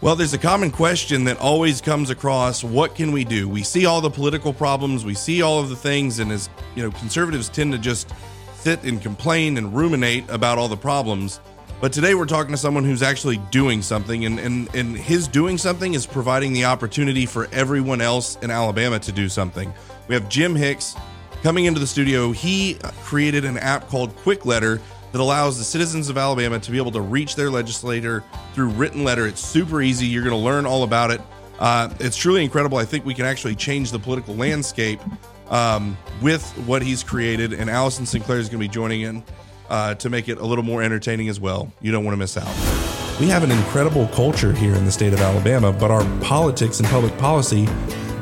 Well, there's a common question that always comes across what can we do? We see all the political problems, we see all of the things, and as you know, conservatives tend to just sit and complain and ruminate about all the problems. But today we're talking to someone who's actually doing something, and, and, and his doing something is providing the opportunity for everyone else in Alabama to do something. We have Jim Hicks coming into the studio. He created an app called Kwikletter that allows the citizens of Alabama to be able to reach their legislator through written letter. It's super easy. You're going to learn all about it. Uh, it's truly incredible. I think we can actually change the political landscape um, with what he's created. And Allison Sinclair is going to be joining in uh, to make it a little more entertaining as well. You don't want to miss out. We have an incredible culture here in the state of Alabama, but our politics and public policy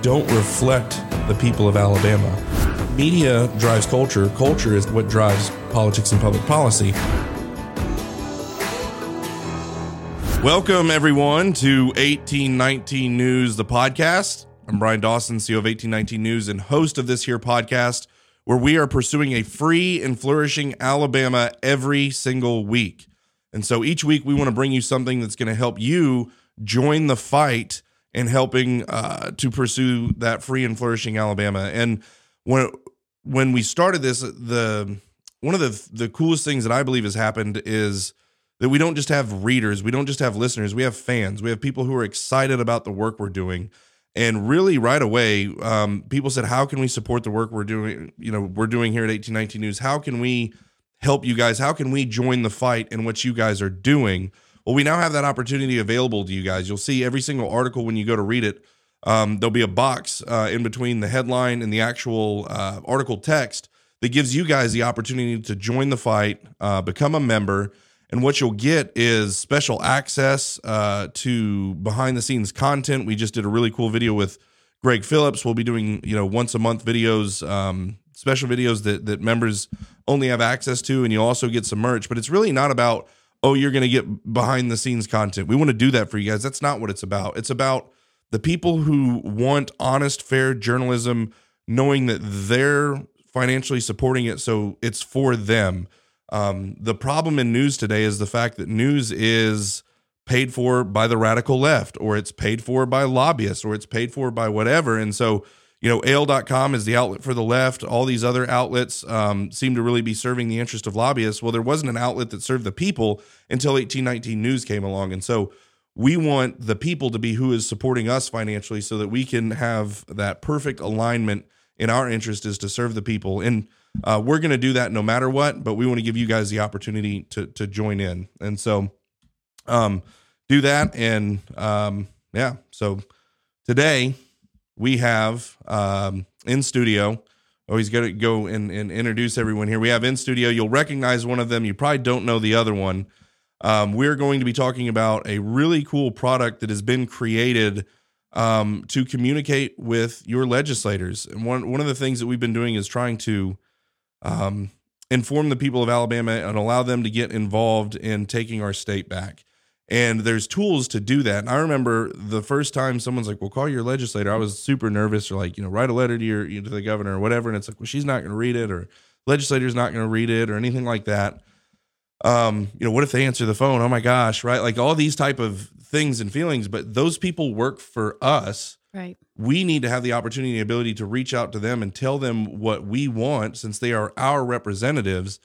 don't reflect the people of Alabama. Media drives culture, culture is what drives politics and public policy. Welcome, everyone, to 1819 News, the podcast. I'm Brian Dawson, CEO of 1819 News and host of this here podcast, where we are pursuing a free and flourishing Alabama every single week. And so each week, we want to bring you something that's going to help you join the fight in helping uh, to pursue that free and flourishing Alabama. And when when we started this, the one of the the coolest things that I believe has happened is that we don't just have readers, we don't just have listeners, we have fans, we have people who are excited about the work we're doing. And really, right away, um, people said, "How can we support the work we're doing? You know, we're doing here at 1819 News. How can we help you guys? How can we join the fight in what you guys are doing?" Well, we now have that opportunity available to you guys. You'll see every single article when you go to read it. Um, there'll be a box uh, in between the headline and the actual uh, article text that gives you guys the opportunity to join the fight, uh, become a member, and what you'll get is special access uh, to behind the scenes content. We just did a really cool video with Greg Phillips. We'll be doing you know once a month videos, um, special videos that that members only have access to, and you'll also get some merch. But it's really not about oh you're going to get behind the scenes content. We want to do that for you guys. That's not what it's about. It's about the people who want honest, fair journalism, knowing that they're financially supporting it, so it's for them. Um, the problem in news today is the fact that news is paid for by the radical left, or it's paid for by lobbyists, or it's paid for by whatever. And so, you know, AL.com is the outlet for the left. All these other outlets um, seem to really be serving the interest of lobbyists. Well, there wasn't an outlet that served the people until 1819 News came along. And so, we want the people to be who is supporting us financially so that we can have that perfect alignment in our interest is to serve the people. And uh, we're going to do that no matter what but we want to give you guys the opportunity to to join in. And so um do that and um yeah. So today we have um in studio oh he's going to go and, and introduce everyone here. We have in studio you'll recognize one of them. You probably don't know the other one um, we're going to be talking about a really cool product that has been created um, to communicate with your legislators. And one one of the things that we've been doing is trying to um, inform the people of Alabama and allow them to get involved in taking our state back. And there's tools to do that. And I remember the first time someone's like, "Well, call your legislator." I was super nervous, or like, you know, write a letter to your you know, to the governor or whatever. And it's like, well, she's not going to read it, or legislator's not going to read it, or anything like that. Um, you know, what if they answer the phone? Oh my gosh, right? Like all these type of things and feelings, but those people work for us. Right. We need to have the opportunity and ability to reach out to them and tell them what we want since they are our representatives.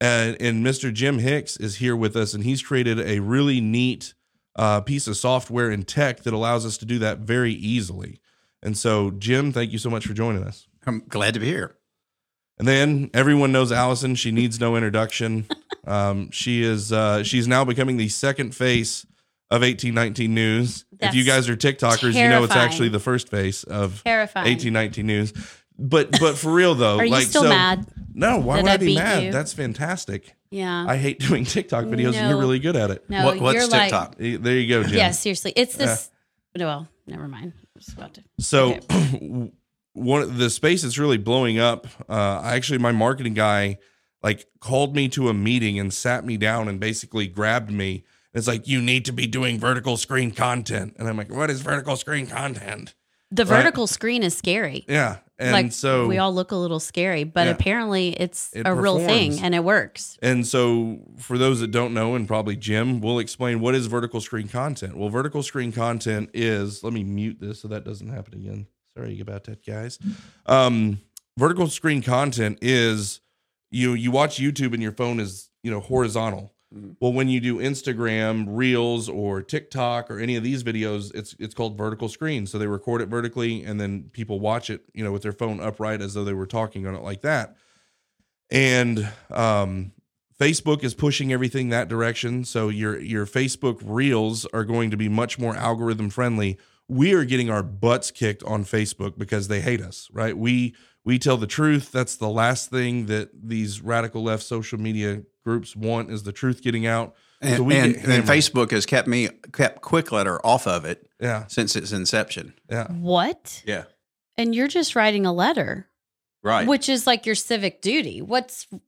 And, and Mr. Jim Hicks is here with us, and he's created a really neat uh, piece of software and tech that allows us to do that very easily. And so, Jim, thank you so much for joining us. I'm glad to be here. And then everyone knows Allison. She needs no introduction. Um, she is uh, she's now becoming the second face of 1819 News. That's if you guys are TikTokers, you know it's actually the first face of Terrifying. 1819 News. But but for real though, Are you like still so, mad? No, why would I I be mad? you? That's fantastic. Yeah. I hate doing TikTok videos, and you're really good at it. no, what, what's you're TikTok? Eh, There you go, Jim. like, yeah, seriously. It's this. well, never mind. I was about to. So Okay. one the space that's really blowing up. Uh, I actually, my marketing guy like called me to a meeting and sat me down and basically grabbed me. It's like you need to be doing vertical screen content, and I'm like, what is vertical screen content? The Right. vertical screen is scary. Yeah. And like so we all look a little scary, but Yeah. apparently it's It a real thing and it works. And so, for those that don't know, and probably Jim, we'll explain what is vertical screen content. Well, vertical screen content is, let me mute this so that doesn't happen again. Sorry about that, guys. Um, vertical screen content is you you watch YouTube and your phone is you know horizontal. Mhm. Well, when you do Instagram Reels or TikTok or any of these videos, it's it's called vertical screen. So they record it vertically, and then people watch it, you know, with their phone upright as though they were talking on it like that. And um, Facebook is pushing everything that direction. So your your Facebook Reels are going to be much more algorithm friendly. We are getting our butts kicked on Facebook because they hate us, right? We we tell the truth. That's the last thing that these radical left social media groups want is the truth getting out. And, So we and, get and. Facebook has kept me kept Kwikletter off of it Yeah, since its inception. yeah. What? Yeah, And you're just writing a letter, right. which is like your civic duty. What's they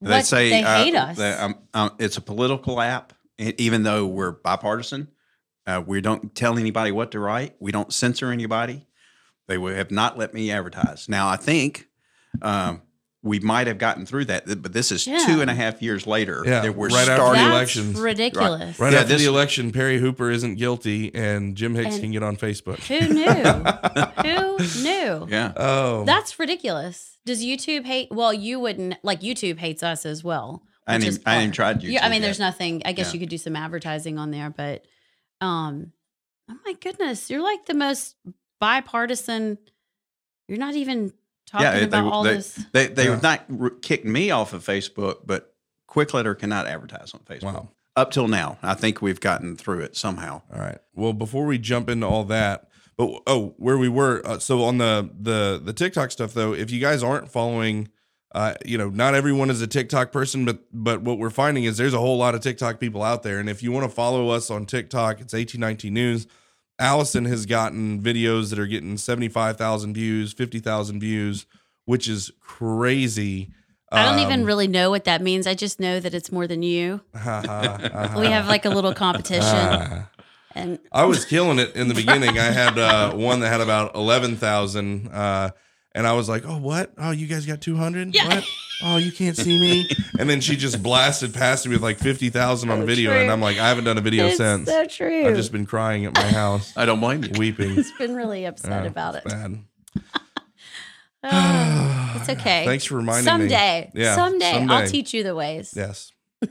what- say they uh, hate us. that, um, um, it's a political app, even though we're bipartisan. Uh, we don't tell anybody what to write. We don't censor anybody. They would have not let me advertise. Now, I think um, we might have gotten through that, but this is Yeah. two and a half years later Yeah, that we're right after the starting. Elections. ridiculous. Right Yeah, after this- the election, Perry Hooper isn't guilty, and Jim Hicks And- can get on Facebook. Who knew? Who knew? Yeah. Oh, That's ridiculous. Does YouTube hate? Well, you wouldn't like YouTube hates us as well. I which didn't, I didn't part- try YouTube. Yeah, I mean, yet. there's nothing. I guess Yeah. you could do some advertising on there, but um, oh my goodness, you're like the most bipartisan. You're not even talking Yeah, they- about all they- this. They they Yeah. have not r- kicked me off of Facebook, but Kwikletter cannot advertise on Facebook. wow. Up till now, I think we've gotten through it somehow. All right. Well, before we jump into all that, but oh, where we were, uh, so on the the the TikTok stuff though, if you guys aren't following, uh, you know, not everyone is a TikTok person, but but what we're finding is there's a whole lot of TikTok people out there, and if you want to follow us on TikTok, it's eighteen nineteen news. Allison has gotten videos that are getting seventy five thousand views, fifty thousand views, which is crazy. I don't Um, even really know what that means. I just know that it's more than you. We have like a little competition, and I was killing it in the beginning. I had uh, one that had about eleven thousand, uh, and I was like, "Oh, what? Oh, you guys got two hundred? Yeah. What? Oh, you can't see me." And then she just blasted past me with like fifty thousand on So video, true. and I'm like, "I haven't done a video it's since. so true. I've just been crying at my house, I don't mind you. weeping." He's been really upset Yeah, about it. it's bad. Oh, it's okay. Thanks for reminding someday, me. Yeah, someday, someday. I'll teach you the ways. Yes.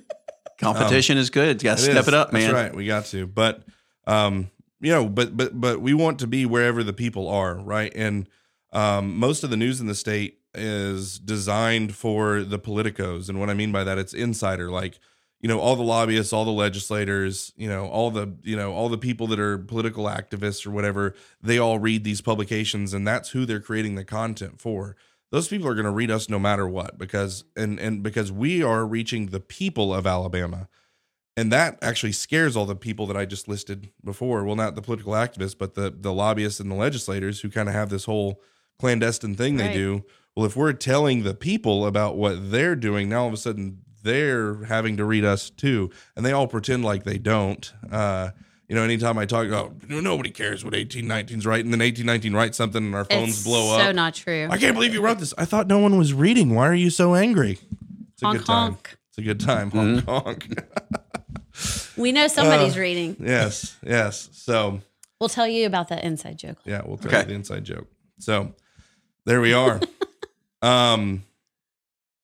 Competition is good. You got to step is. it up, That's man. right. We got to. But um, you know, but but but we want to be wherever the people are, right? And um, most of the news in the state is designed for the politicos, and what I mean by that, it's insider, like you know, all the lobbyists, all the legislators, you know, all the you know, all the people that are political activists or whatever. They all read these publications, and that's who they're creating the content for. Those people are going to read us no matter what, because and and because we are reaching the people of Alabama and that actually scares all the people that I just listed before. Well, not the political activists, but the the lobbyists and the legislators who kind of have this whole clandestine thing they do. Well, if we're telling the people about what they're doing, now all of a sudden they're having to read us too, and they all pretend like they don't. Uh, you know, anytime I talk, oh, nobody cares what 1819's right, and then 1819 writes something and our phones it's blow so up. So not true. I can't believe you wrote this. I thought no one was reading. Why are you so angry? It's a honk good time. honk. It's a good time. Honk honk. We know somebody's Uh, reading. yes, yes. So We'll tell you about that inside joke. yeah, we'll tell Okay. you the inside joke. So there we are. um,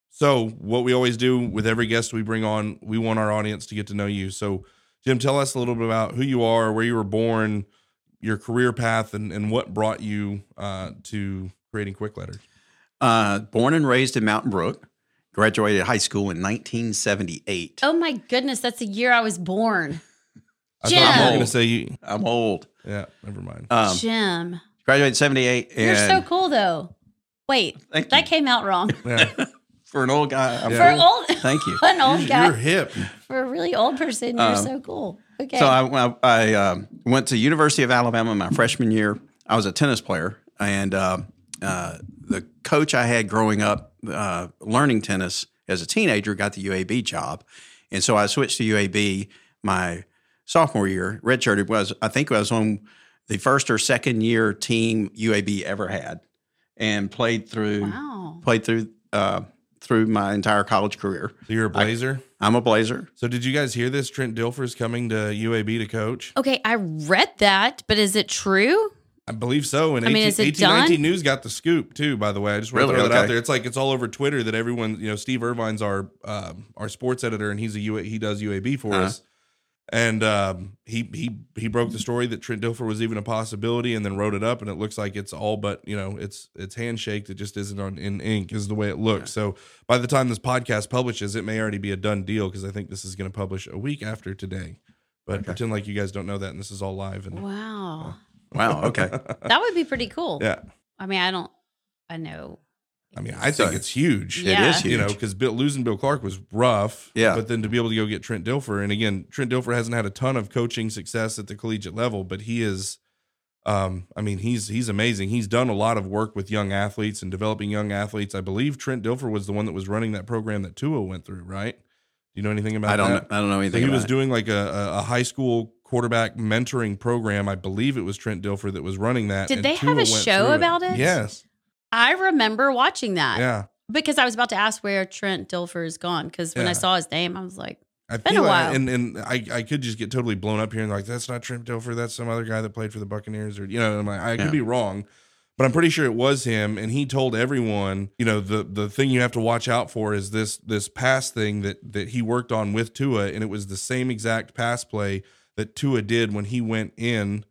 so what we always do with every guest we bring on, we want our audience to get to know you. So Jim, tell us a little bit about who you are, where you were born, your career path, and and what brought you uh, to creating Kwikletters. Uh, born and raised in Mountain Brook, graduated high school in 1978. Oh my goodness, that's the year I was born. I thought you were Jim. going to say you. I'm old. Yeah, never mind. Um, Jim, graduated in 78. you're so cool though. Wait, Thank that you. came out wrong. Yeah, For an old guy, I'm Yeah. For cool. old, Thank you. For an old guy, you're hip. for a really old person, you're Um, so cool. Okay. So I, I, I um, went to University of Alabama my freshman year. I was a tennis player, and um uh, the coach I had growing up uh, learning tennis as a teenager got the UAB job, and so I switched to UAB my sophomore year. Redshirted was I think I was on the first or second year team UAB ever had, and played through Wow. played through uh, through my entire college career. So you're a Blazer. I'm a Blazer. so did you guys hear this? Trent Dilfer's coming to UAB to coach. Okay, I read that, but is it true? I believe so. And I mean, 18, is it 1819 done? News got the scoop too. By the way, I just want Really? to throw that out there. It's like it's all over Twitter that everyone, you know, Steve Irvine's our um, our sports editor, and he's a UA, he does UAB for Uh-huh. us. And um, he he he broke the story that Trent Dilfer was even a possibility, and then wrote it up, and it looks like it's all but you know it's it's handshaked. It just isn't on in ink, is the way it looks. So by the time this podcast publishes, it may already be a done deal because I think this is going to publish a week after today. But Okay. pretend like you guys don't know that, and this is all live. And Wow. Wow. Okay. That would be pretty cool. yeah, I mean, I don't, I know. I mean, I think So- it's huge. Yeah. It is huge. You know, because Bill, losing Bill Clark was rough. Yeah. But then to be able to go get Trent Dilfer, and again, Trent Dilfer hasn't had a ton of coaching success at the collegiate level, but he is. Um, I mean, he's he's amazing. He's done a lot of work with young athletes and developing young athletes. I believe Trent Dilfer was the one that was running that program that Tua went through, right? Do you know anything about that? I don't. that? Know, I don't know So anything. he about was it. doing like a, a, a high school quarterback mentoring program. I believe it was Trent Dilfer that was running that. Did and they have a show through about it? Yes. I remember watching that Yeah. because I was about to ask where Trent Dilfer is gone. Because when Yeah. I saw his name, I was like, I Been a like- uh, while. and and I, I could just get totally blown up here and like that's not Trent Dilfer, that's some other guy that played for the Buccaneers, or you know, I'm like, I could Yeah. be wrong, but I'm pretty sure it was him. And he told everyone, you know, the the thing you have to watch out for is this this pass thing that that he worked on with Tua, and it was the same exact pass play that Tua did when he went in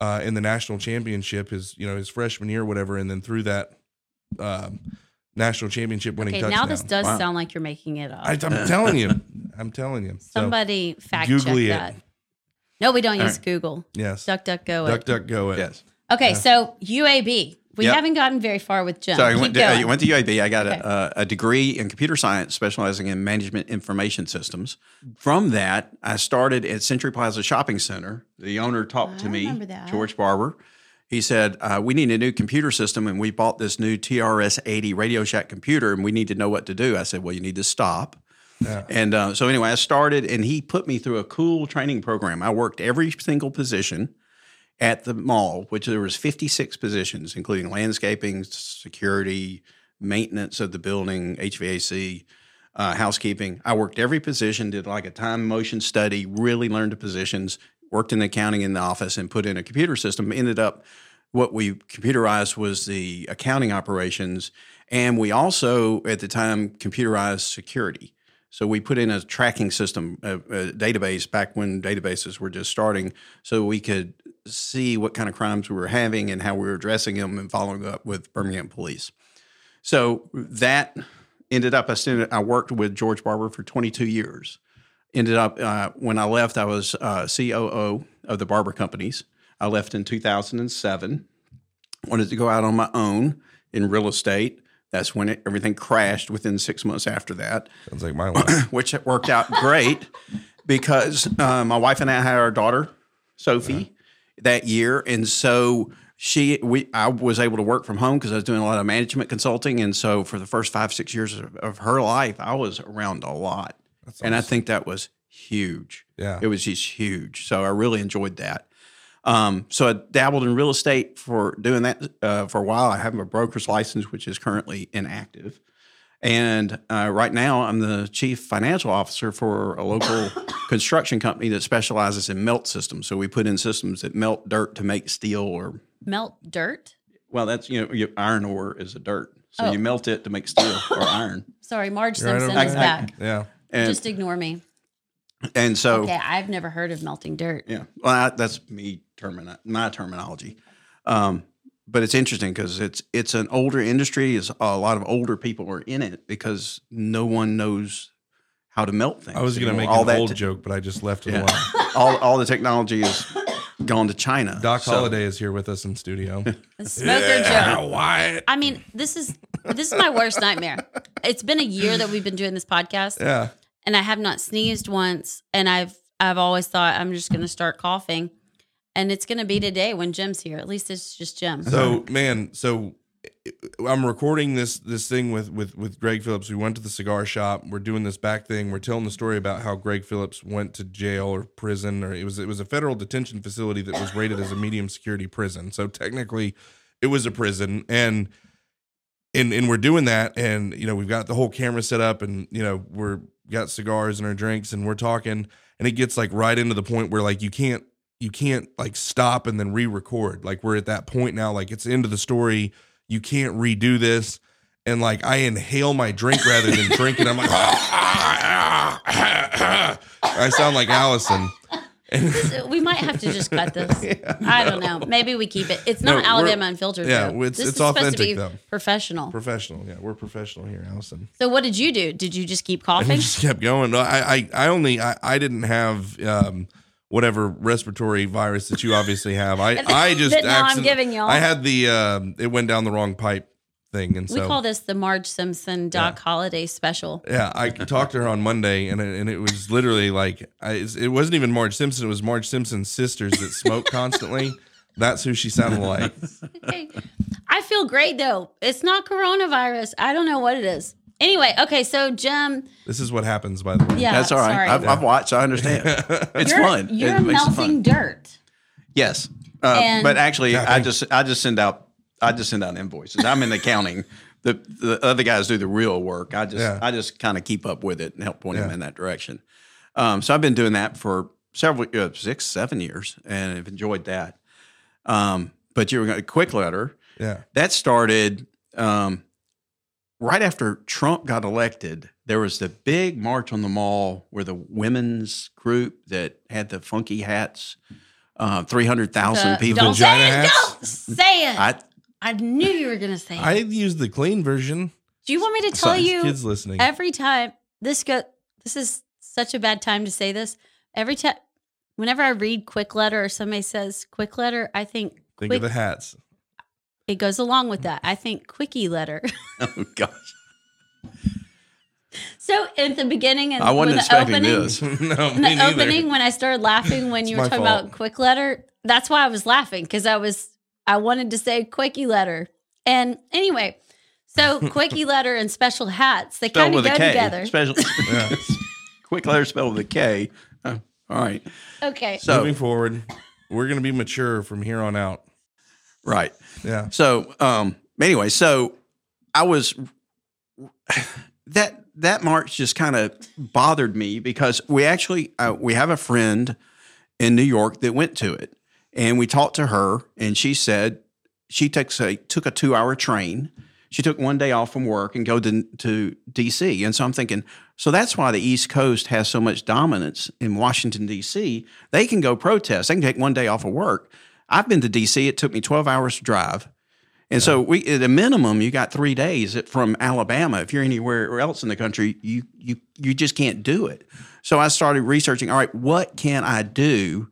uh, in the national championship, his you know his freshman year, or whatever, and then through that um, national championship winning okay, touchdown. now this does Wow. sound like you're making it up. I, I'm telling you, I'm telling you. So, Somebody fact check it. that. No, we don't All use right. Google. yes, Duck, duck, go. duck, it. duck, go it. Yes. Okay, Yeah. so UAB. We Yep. haven't gotten very far with Jim. So I went to, going. I went to UAB. I got Okay. a, a degree in computer science, specializing in management information systems. From that, I started at Century Plaza Shopping Center. The owner talked I to me, remember that. George Barber. He said, uh, "We need a new computer system, and we bought this new TRS-80 Radio Shack computer, and we need to know what to do." I said, "Well, you need to stop." Yeah. And uh, so anyway, I started, and he put me through a cool training program. I worked every single position at the mall, which there was 56 positions, including landscaping, security, maintenance of the building, HVAC, uh, housekeeping. I worked every position, did like a time motion study, really learned the positions, worked in accounting in the office, and put in a computer system. Ended up what we computerized was the accounting operations, and we also at the time computerized security. So we put in a tracking system, a, a database back when databases were just starting, so we could see what kind of crimes we were having and how we were addressing them and following up with Birmingham police. So that ended up. I, stayed, I worked with George Barber for 22 years. Ended up uh, when I left, I was uh, COO of the Barber companies. I left in 2007. Wanted to go out on my own in real estate. That's when it, everything crashed within six months after that Sounds like my life. which worked out great because uh, my wife and I had our daughter Sophie that year, and so she we I was able to work from home because I was doing a lot of management consulting, and so for the first five six years of, of her life, I was around a lot, That's and I think that was huge. yeah. It was just huge. So I really enjoyed that. Um, so I dabbled in real estate for doing that uh, for a while. I have a broker's license, which is currently inactive. And uh, right now, I'm the chief financial officer for a local construction company that specializes in melt systems. So we put in systems that melt dirt to make steel, or Melt dirt. well, that's you know, your iron ore is a dirt, so Oh. you melt it to make steel or iron. Sorry, Marge You're Simpson over is there. back. Yeah. And Just ignore me. and so Okay, I've never heard of melting dirt. Yeah, well, I, that's me termini- my terminology. Um, but it's interesting because it's it's an older industry. Is a lot of older people are in it because no one knows how to melt things. I was going to make all an that old te- joke, but I just left it Yeah. alone. all all the technology is gone to China. Doc So- Holliday is here with us in studio. A smoker joke. Wyatt. I mean, this is this is my worst nightmare. It's been a year that we've been doing this podcast, Yeah. and I have not sneezed once. And I've I've always thought I'm just going to start coughing, and it's going to be today when Jim's here. At least it's just Jim. So, uh-huh. man, so I'm recording this this thing with with with Greg Phillips. We went to the cigar shop. We're doing this back thing. We're telling the story about how Greg Phillips went to jail or prison, or it was it was a federal detention facility that was rated as a medium security prison. So technically, it was a prison, and and and we're doing that, and you know we've got the whole camera set up, and you know we're got cigars and our drinks, and we're talking, and it gets like right into the point where like you can't you can't like stop and then re-record. Like we're at that point now, like it's the end of the story you can't redo this. And like I inhale my drink rather than drink it. I'm like, I sound like Allison. We might have to just cut this. I don't know. Maybe we keep it. It's not we're- Alabama Unfiltered. yeah, though. it's- this it's is supposed to authentic, though. professional. professional. Yeah, we're professional here, Allison. So what did you do? Did you just keep coughing? it just kept going. I, I, I only, I, I didn't have um, whatever respiratory virus that you obviously have. I, I just, That now I'm giving y'all. I had the, um, it went down the wrong pipe thing, and so we so call this the Marge Simpson Doc Holliday Special. Yeah, I talked to her on Monday, and it, and it was literally like I, it wasn't even Marge Simpson; it was Marge Simpson's sisters that smoke constantly. That's who she sounded like. I feel great though. It's not coronavirus. I don't know what it is. Anyway, okay, so Jim, This is what happens, by the way. yeah, That's all right. I've, I've watched. I understand. It's you're, fun. You're it melting fun. dirt. Yes, uh, but actually, Yeah, I thank- just I just send out I just send out invoices. I'm in the accounting. The the other guys do the real work. I just Yeah. I just kind of keep up with it and help point them in that direction. Um, so I've been doing that for several uh, six seven years and I've enjoyed that. Um, but you were going Kwikletter Yeah, that started um, right after Trump got elected. There was the big march on the mall where the women's group that had the funky hats, uh, three hundred thousand The- people. Don't say it. hats? Don't say it. I, I knew you were gonna say it. I used the clean version. Do you want me to tell Sorry, you Kids listening. every time this go? This is such a bad time to say this. Every time, whenever I read Kwikletter or somebody says Kwikletter, I think Think quick. of the hats. It goes along with that. I think quickie letter. oh gosh, so at the beginning and I wasn't when the expecting opening, this. no, in me the neither. opening when I started laughing when you were talking fault. about Kwikletter, that's why I was laughing because I was I wanted to say quickie letter. And anyway, so quickie letter and special hats they kind of go together. Special, Yeah. Kwikletter spelled with a K. Oh, all right, Okay, so Moving forward, we're gonna be mature from here on out. Right. Yeah, So, um, anyway, so I was that that march just kind of bothered me because we actually uh, we have a friend in New York that went to it, and we talked to her, and she said she takes a took a two hour train. She took one day off from work and go to to D.C. And so I'm thinking, so that's why the East Coast has so much dominance in Washington D.C. They can go protest. They can take one day off of work. I've been to D.C. It took me 12 hours to drive. And so we at a minimum you got 3 days from Alabama. If you're anywhere else in the country, you you you just can't do it. So I started researching, all right, what can I do?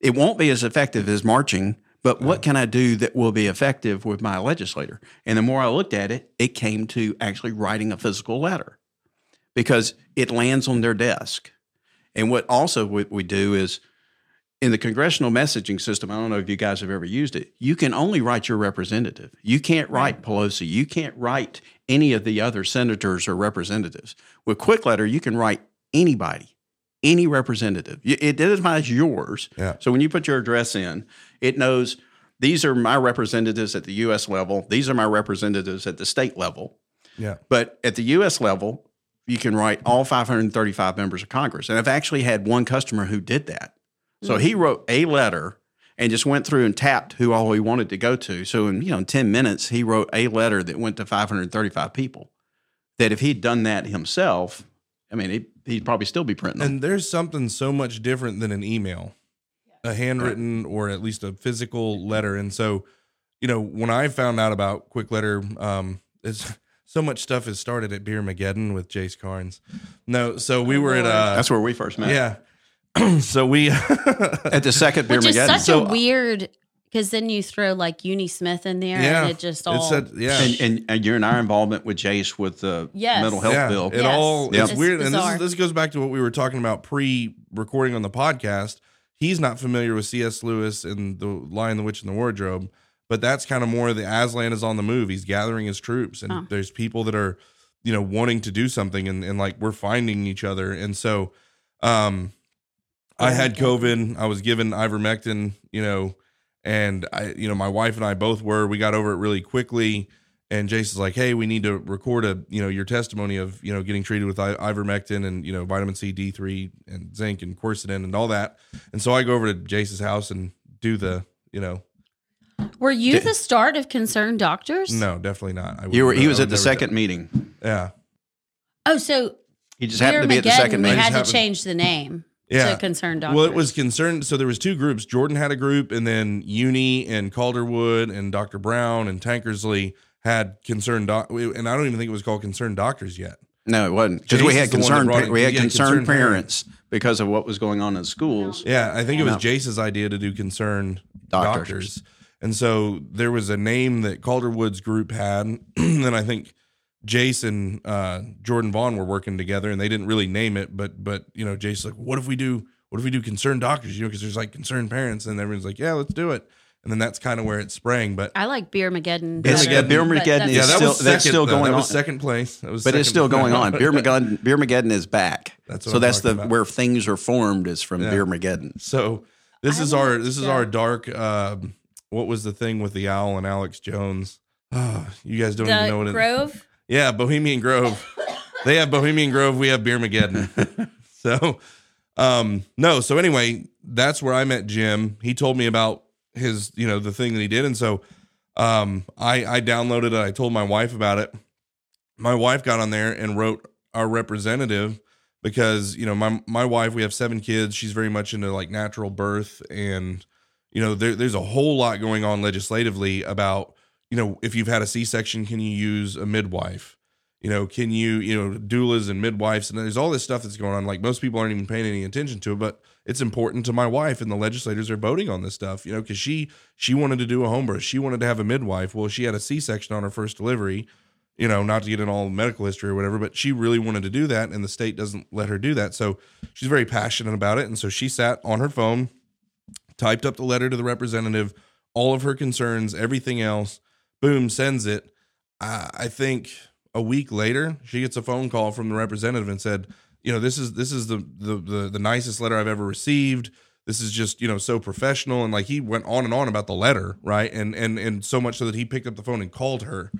It won't be as effective as marching, but what can I do that will be effective with my legislator? And the more I looked at it, it came to actually writing a physical letter because it lands on their desk. And what also what we do is in the congressional messaging system, I don't know if you guys have ever used it, you can only write your representative. You can't write Pelosi. You can't write any of the other senators or representatives. With Kwikletter, you can write anybody, any representative. It identifies yours. Yeah. So when you put your address in, it knows these are my representatives at the US level, these are my representatives at the state level. yeah. But at the U.S. level, you can write all 535 members of Congress. And I've actually had one customer who did that. So he wrote a letter and just went through and tapped who all he wanted to go to. So in you know 10 minutes, he wrote a letter that went to 535 people. That if he'd done that himself, I mean, he'd, he'd probably still be printing them. And there's something so much different than an email, a handwritten or at least a physical letter. And so, you know, when I found out about Kwikletter, um, it's so much stuff has started at Beer Mageddon with Jace Carnes. No, so we were at uh, That's where we first met. yeah. so we At the second Beer which is such So- a weird because then you throw like Eunie Smith in there yeah, and it just all It said, yeah. and, and, and you're in our involvement with Jace with the Yes. mental health yeah, bill. It Yes. all Yep. it's It's weird, and this is, this goes back to what we were talking about pre-recording on the podcast. He's not familiar with C.S. Lewis and the Lion, the Witch, and the Wardrobe, but that's kind of more the Aslan is on the move. He's gathering his troops, and Oh. there's people that are, you know, wanting to do something, and, and like we're finding each other. And so, um, I had COVID. I was given ivermectin, you know, and I, you know, my wife and I both were. We got over it really quickly. And Jason's like, "Hey, we need to record a, you know, your testimony of, you know, getting treated with i- ivermectin and you know, vitamin C, D three, and zinc and quercetin and all that." And so I go over to Jason's house and do the, you know, Were you Did- the start of Concerned Doctors? no, definitely not. I would- You were. He was at the second do- meeting. Yeah, Oh, so He just happened to be at the second we I meeting. just had to change the name yeah. to Concerned Doctors. Well, it was concerned. So there was two groups. Jordan had a group, and then Uni and Calderwood and Dr. Brown and Tankersley had concerned doc. And I don't even think it was called concerned doctors yet. No, it wasn't because we had the concerned. pa- it- We had yeah, concerned concerned parents because of what was going on in schools. Yeah, I think it was No. Jace's idea to do concerned Doctors. doctors. And so there was a name that Calderwood's group had. and then I think Jace and uh, Jordan Vaughn were working together, and they didn't really name it. But but you know, Jace's like, what if we do? What if we do concerned doctors? You know, because there's like concerned parents, and everyone's like, yeah, let's do it. And then that's kind of where it sprang. But I like Beer Mageddon. It's- better, Beer but Mageddon is yeah, that still- was that's second, still though. going That on. second place. That was But it's still going on. Beer Mageddon, Beer Mageddon is back. That's what so I'm that's the about. where things are formed is from Yeah. Beer Mageddon. So this I is our this is our dark. Um, what was the thing with the owl and Alex Jones? Ah, you guys don't even know what it. Grove. Yeah, Bohemian Grove. they have Bohemian Grove. We have Beer Mageddon. so, um, no. So anyway, that's where I met Jim. He told me about his, you know, the thing that he did, and so, um, I I downloaded it. I told my wife about it. My wife got on there and wrote our representative because you know my my wife. We have seven kids. She's very much into like natural birth and. You know, there, there's a whole lot going on legislatively about you know, if you've had a C-section, can you use a midwife? You know, can you, you know, doulas and midwives, and there's all this stuff that's going on. Like most people aren't even paying any attention to it, but it's important to my wife, and the legislators are voting on this stuff. You know, because she she wanted to do a home birth, she wanted to have a midwife. Well, she had a C-section on her first delivery. You know, not to get in all medical history or whatever, but she really wanted to do that, and the state doesn't let her do that. So she's very passionate about it, and so she sat on her phone, typed up the letter to the representative, all of her concerns, everything else boom sends it I, I think a week later she gets a phone call from the representative and said you know this is this is the the the, the nicest letter i've ever received this is just you know so professional and like he went on and on about the letter right and and and so much so that he picked up the phone and called her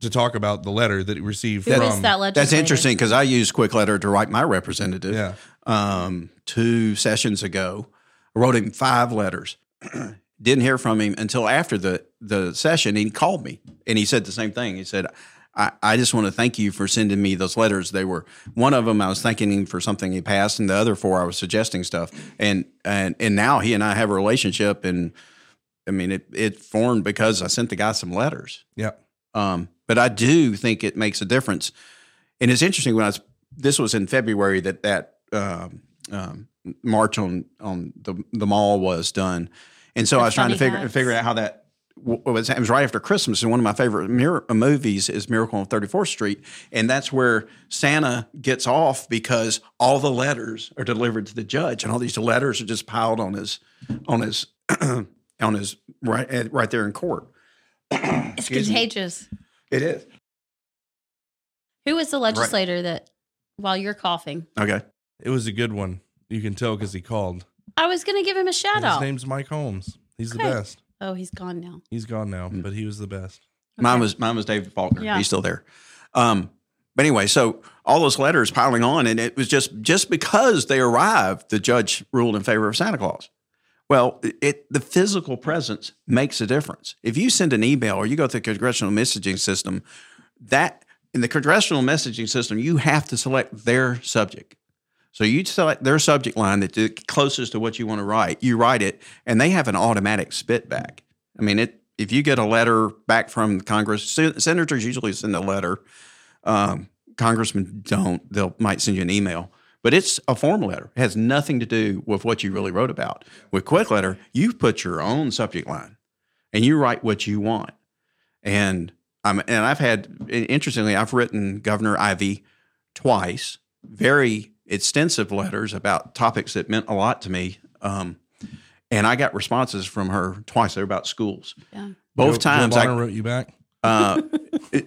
to talk about the letter that he received Who from that? That's interesting because I used Kwikletter to write my representative. yeah um, two sessions ago. I wrote him five letters. Didn't hear from him until after the the session. He called me and he said the same thing. He said, I, I just want to thank you for sending me those letters. They were one of them I was thanking him for something he passed, and the other four I was suggesting stuff. And and and now he and I have a relationship, and I mean it it formed because I sent the guy some letters. yeah Um, but I do think it makes a difference. And it's interesting when I was, this was in February that that um, um, march on on the the mall was done, and so The I was trying to figure hats. figure out how that w- was. It was right after Christmas, and one of my favorite mir- uh, movies is Miracle on Thirty Fourth Street, and that's where Santa gets off because all the letters are delivered to the judge, and all these letters are just piled on his on his on his right eh, right there in court. It's Excuse me. contagious. It is. Who was the legislator that, while you're coughing, Okay. it was a good one you can tell because he called I was going to give him a shout out. his name's mike holmes he's the Okay. best Oh, he's gone now. he's gone now Mm. but he was the best Mine was mine was David Faulkner. Yeah. He's still there. Um, but anyway, so all those letters piling on, and it was just just because they arrived, the judge ruled in favor of Santa Claus. Well, it the physical presence makes a difference. If you send an email or you go through the congressional messaging system, that in the congressional messaging system, you have to select their subject. So you select their subject line that's closest to what you want to write. You write it, and they have an automatic spit back. I mean, it. If you get a letter back from Congress, senators usually send a letter. Um, congressmen don't. They'll might send you an email, but it's a form letter. It has nothing to do with what you really wrote about. With Kwikletter, you put your own subject line, and you write what you want. And I'm and I've had interestingly, I've written Governor Ivey twice, very extensive letters about topics that meant a lot to me. Um, and I got responses from her twice. They're about schools. Yeah. Both Joe- Joe times, Bonner I, wrote you back. uh,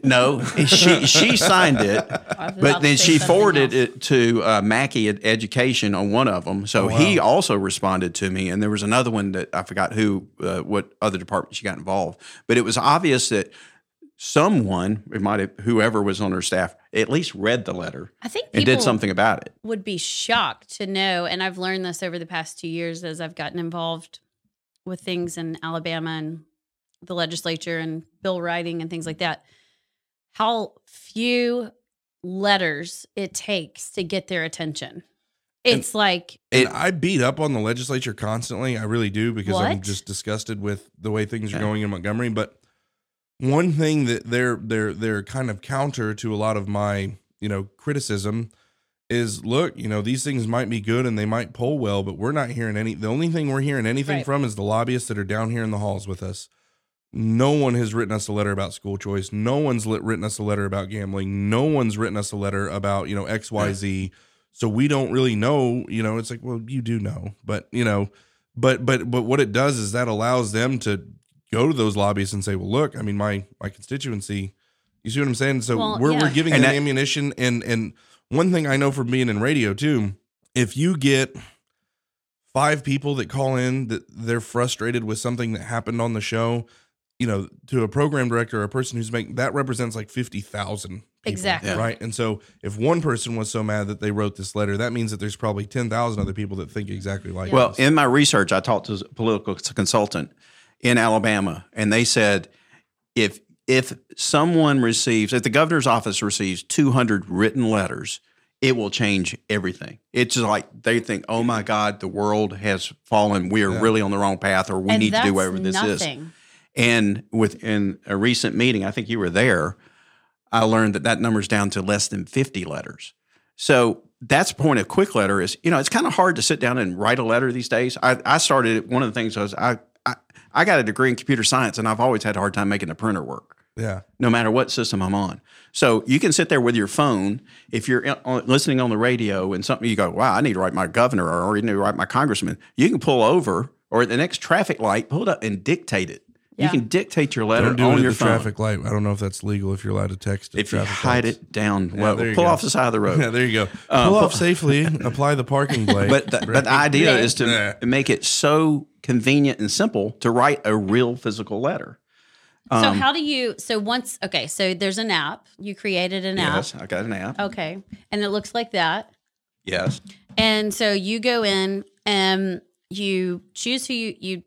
no, she she signed it, I was about but then she forwarded else. it to uh, Mackey Ed- Education on one of them. So Oh, wow. he also responded to me, and there was another one that I forgot who, uh, what other department she got involved. But it was obvious that someone, it might have whoever was on her staff, at least read the letter I think and did something about it. would be shocked to know, and I've learned this over the past two years as I've gotten involved with things in Alabama and the legislature and bill writing and things like that, how few letters it takes to get their attention. It's like, And It- I beat up on the legislature constantly. I really do because I'm just disgusted with the way things are going in Montgomery. But one thing that they're they're they're kind of counter to a lot of my you know criticism is look you know these things might be good and they might poll well but we're not hearing any the only thing we're hearing anything Right. from is the lobbyists that are down here in the halls with us. No one has written us a letter about school choice. No one's lit, written us a letter about gambling. No one's written us a letter about you know xyz so we don't really know you know it's like well you do know but you know but but but what it does is that allows them to go to those lobbyists and say well look i mean my my constituency you see what i'm saying so Well, we're, we're giving And them that- ammunition and and one thing i know from being in radio too if you get five people that call in that they're frustrated with something that happened on the show you know to a program director or a person who's making that represents like 50,000 people, Exactly. Yeah. right and so if one person was so mad that they wrote this letter that means that there's probably 10,000 other people that think exactly like Well, us. in my research, I talked to a political consultant in Alabama, and they said if if someone receives, if the governor's office receives 200 written letters, it will change everything. It's just like they think, oh my God, the world has fallen. We are Yeah. really on the wrong path, or we and need to do whatever this is. And within a recent meeting, I think you were there, I learned that that number's down to less than 50 letters. So that's the point of Kwikletter is, you know, it's kind of hard to sit down and write a letter these days. I, I started, one of the things was I, I, I got a degree in computer science and I've always had a hard time making the printer work yeah no matter what system I'm on. So you can sit there with your phone. If you're listening on the radio and something you go, wow, I need to write my governor or I need to write my congressman, you can pull over or at the next traffic light, pull it up and dictate it. Yeah. You can dictate your letter don't do on it at your the phone. traffic light i don't know if that's legal if you're allowed to text if you traffic hide lights. it down, Yeah, well, there pull go. off the side of the road. yeah there you go Um, pull off safely apply the parking brake But the, but the idea is to Yeah. make it so convenient and simple to write a real physical letter. so Um, how do you? So once, okay, so there's an app. You created an app. Yes, I got an app. app. Okay, and it looks like that. Yes. And so you go in and you choose who you you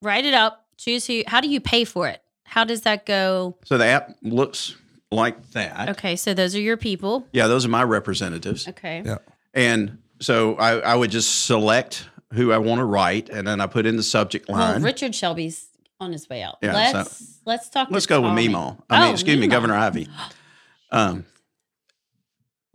write it up. Choose who. How do you pay for it? How does that go? So the app looks like that. Okay, so those are your people. Yeah, those are my representatives. Okay. Yeah. And so I, I would just select who I want to write, and then I put in the subject line. Well, line. Richard Shelby's on his way out. Yeah, let's let's talk. Let's to go with Tommy. Meemaw. I mean, Oh, excuse me, Governor Ivey. Um,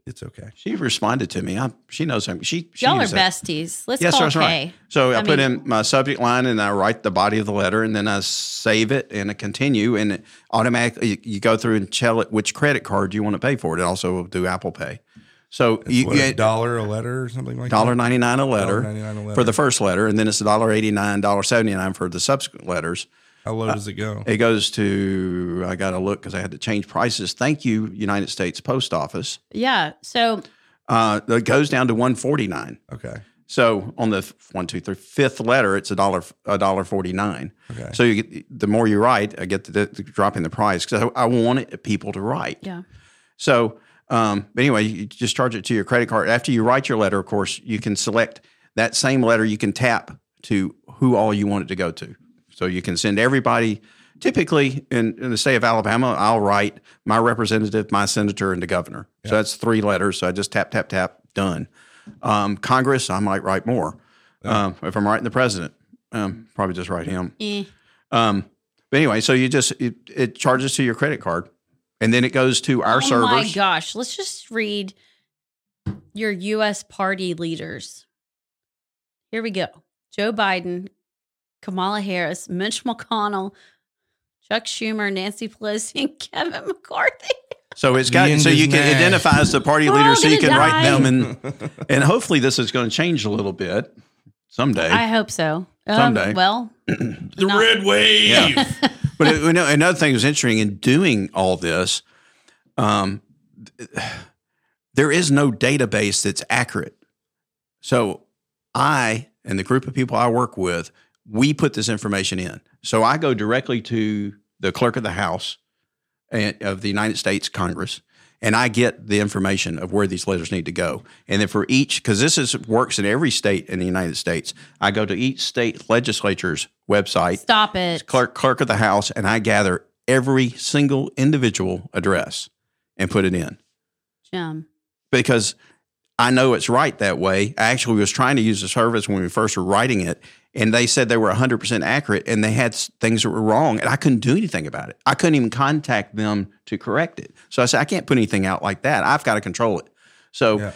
it's okay she responded to me. I, she knows him. She, she Y'all are used that. besties. Let's Yes, call that's Kay. right. So I, I put mean- in my subject line and I write the body of the letter and then I save it and I continue and it automatically you, you go through and tell it which credit card you want to pay for it. It also will do Apple Pay. So It's you, what, you a dollar a letter or something like dollar that ninety nine a letter $1.99 a letter. for the first letter and then it's a dollar eighty nine, dollar seventy nine for the subsequent letters. how low does it go It goes to I got to look because I had to change prices. Thank you, United States Post Office. Yeah. So Uh, it goes down to one forty nine. okay So on the f- one, two, three, fifth letter, it's a dollar, a dollar forty nine. okay So you get, the more you write, I get the, the drop in the price because I, I wanted people to write. yeah. So, um, but anyway, you just charge it to your credit card. After you write your letter, of course, you can select that same letter. You can tap to who all you want it to go to. So you can send everybody. Typically, in, in the state of Alabama, I'll write my representative, my senator, and the governor. So that's three letters. So I just tap, tap, tap, done. Um, Congress, I might write more. Um, if I'm writing the president, um, probably just write him. Eh. Um, but anyway, so you just it, it charges to your credit card, and then it goes to our oh servers. Oh my gosh. Let's just read your U.S. party leaders. Here we go Joe Biden, Kamala Harris, Mitch McConnell, Chuck Schumer, Nancy Pelosi, and Kevin McCarthy. So it's got so you can nigh. identify as the party We're leader, so you gonna can write them, and and hopefully this is going to change a little bit. someday. I hope so. Um, Someday. Well, The Not- red wave. Yeah. but you know, another thing that's interesting in doing all this, um, there is no database that's accurate. So I and the group of people I work with, we put this information in. So I go directly to the clerk of the House and, of the United States Congress, and I get the information of where these letters need to go. And then for each, because this is works in every state in the United States, I go to each state legislature's website stop it. clerk clerk of the house and I gather every single individual address and put it in Jim. because I know it's right that way. I actually was trying to use the service when we first were writing it and they said they were 100% accurate and they had things that were wrong and I couldn't do anything about it. I couldn't even contact them to correct it. So I said I can't put anything out like that. I've got to control it. So Yeah.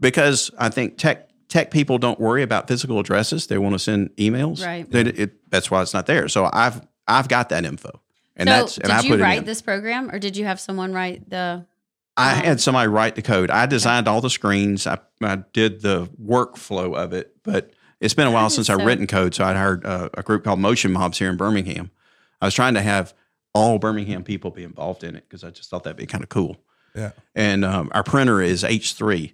because I think tech tech people don't worry about physical addresses. They want to send emails. Right. They, it, that's why it's not there. So I've I've got that info, and so, that's and did I you put it write this program, or did you have someone write the? I Oh. had somebody write the code. I designed all the screens. I, I did the workflow of it, but it's been a while since is I've written code. So I hired uh, a group called Motion Mobs here in Birmingham. I was trying to have all Birmingham people be involved in it because I just thought that'd be kind of cool. Yeah. And um, our printer is H3,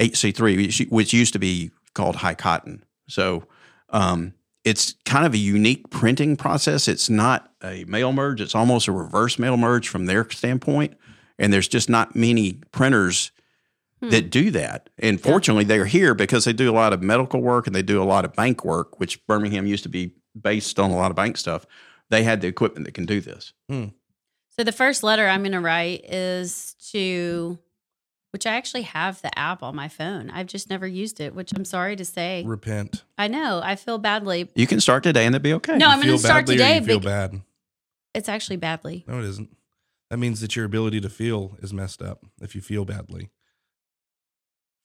HC3, which, which used to be called High Cotton. So um, it's kind of a unique printing process. It's not a mail merge, it's almost a reverse mail merge from their standpoint. And there's just not many printers Hmm. that do that. And fortunately, they're here because they do a lot of medical work and they do a lot of bank work, which Birmingham used to be based on a lot of bank stuff. They had the equipment that can do this. So the first letter I'm going to write is to, which I actually have the app on my phone. I've just never used it, which I'm sorry to say. Repent. I know I feel badly. You can start today and it'll be okay. No, I'm You going feel to start today. You feel bad. It's actually badly. No, it isn't. That means that your ability to feel is messed up if you feel badly.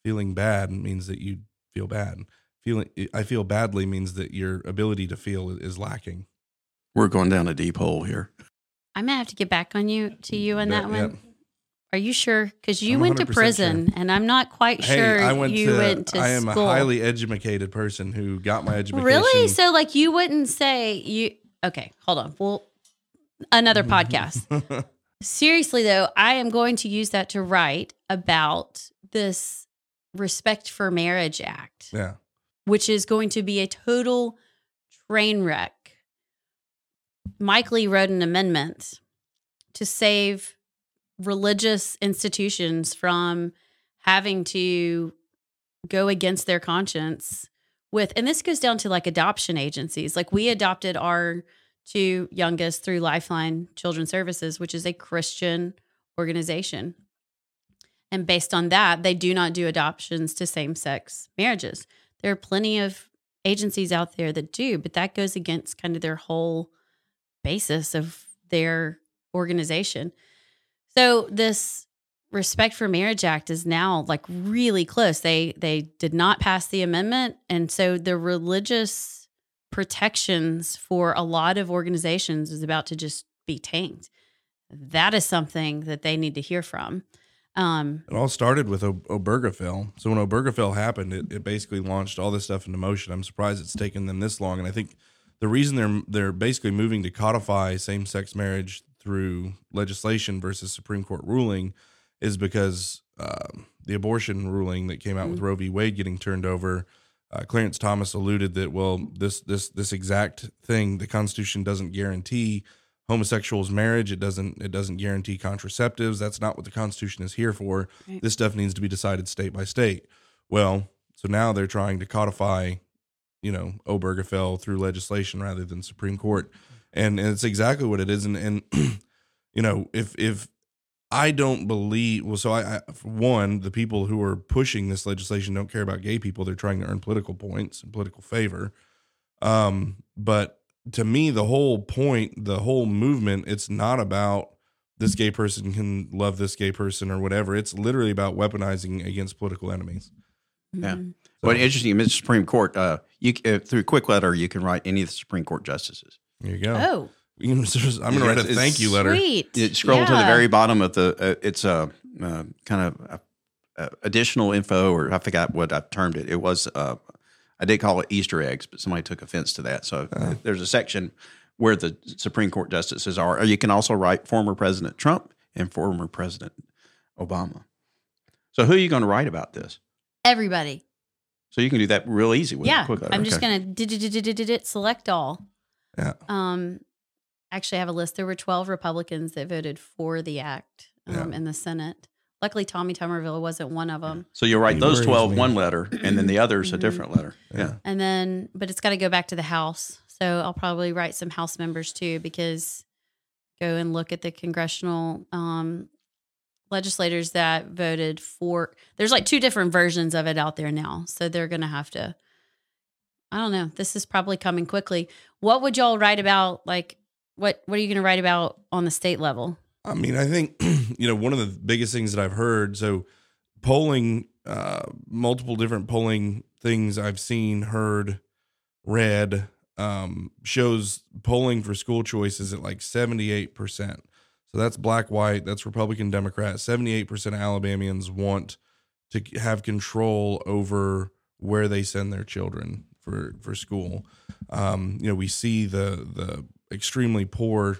Feeling bad means that you feel bad. Feeling I feel badly means that your ability to feel is lacking. We're going down a deep hole here. I'm gonna have to get back on you to you on Yeah, that yeah. one. Are you sure? Because you I'm went to 100% prison, and I'm not quite sure hey, I went you to, went to I am school. a highly educated person who got my education. really? So, like, you wouldn't say you? Okay, hold on. Well, another podcast. Seriously, though, I am going to use that to write about this Respect for Marriage Act, yeah. which is going to be a total train wreck. Mike Lee wrote an amendment to save religious institutions from having to go against their conscience with and this goes down to like adoption agencies like we adopted our two youngest through lifeline children's services which is a christian organization. And based on that they do not do adoptions to same-sex marriages. There are plenty of agencies out there that do but that goes against kind of their whole basis of their organization. So this respect for marriage act is now like really close. They they did not pass the amendment and so the religious protections for a lot of organizations is about to just be tanked that is something that they need to hear from um It all started with o- Obergefell. So when Obergefell happened, it, it basically launched all this stuff into motion. I'm surprised it's taken them this long. And I think the reason they're they're basically moving to codify same sex marriage through legislation versus Supreme Court ruling is because um, the abortion ruling that came out with Roe v. Wade getting turned over. Uh, Clarence Thomas alluded that well, this this this exact thing, the Constitution doesn't guarantee homosexuals marriage. It doesn't it doesn't guarantee contraceptives. That's not what the Constitution is here for. Right. This stuff needs to be decided state by state. Well, so now they're trying to codify, you know, Obergefell through legislation rather than Supreme Court, and, and it's exactly what it is. And and you know, if if I don't believe well, so I, I one, the people who are pushing this legislation don't care about gay people. They're trying to earn political points and political favor. Um, but to me, the whole point, the whole movement, it's not about this gay person can love this gay person or whatever. It's literally about weaponizing against political enemies. Yeah. mhm. Well, interesting, Mr. Supreme Court, uh, you uh, through Kwikletter, you can write any of the Supreme Court justices. There you go. oh You can just- I'm going to write a thank you letter. sweet You scroll to the very bottom of the. Uh, it's a uh, kind of uh, uh, additional info, or I forgot what I termed it. It was uh, I did call it Easter eggs, but somebody took offense to that. So there's a section where the Supreme Court justices are. Or you can also write former President Trump and former President Obama. So who are you going to write about this? Everybody. So you can do that real easy with a yeah. quick. I'm just gonna did it select all. Yeah. Um, actually, I have a list. There were 12 Republicans that voted for the act um, in the Senate. Luckily, Tommy Tuberville wasn't one of them. So you'll write He those worries 12 me. one letter, and then the others a Mhm. different letter. Yeah. And then, but it's got to go back to the House. So I'll probably write some House members too, because go and look at the congressional um, legislators that voted for. There's like two different versions of it out there now. So they're going to have to, I don't know. This is probably coming quickly. What would y'all write about? Like, what, what are you going to write about on the state level? I mean, I think you know one of the biggest things that I've heard. So, polling, uh, multiple different polling things I've seen, heard, read, um, shows polling for school choice is at like seventy eight percent. So that's black, white, that's Republican, Democrat. Seventy eight percent of Alabamians want to have control over where they send their children for for school. Um, you know, we see the the extremely poor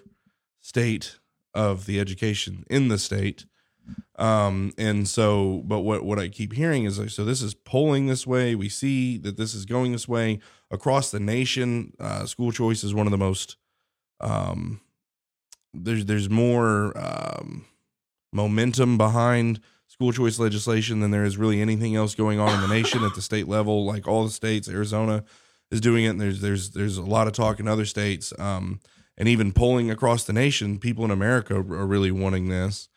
state of the education in the state. Um, and so, but what, what I keep hearing is like, so this is polling this way. We see that this is going this way across the nation. Uh, school choice is one of the most, um, there's, there's more, um, momentum behind school choice legislation than there is really anything else going on in the nation at the state level. Like all the states, Arizona is doing it. And there's, there's, there's a lot of talk in other states. Um, and even polling across the nation, people in America are really wanting this.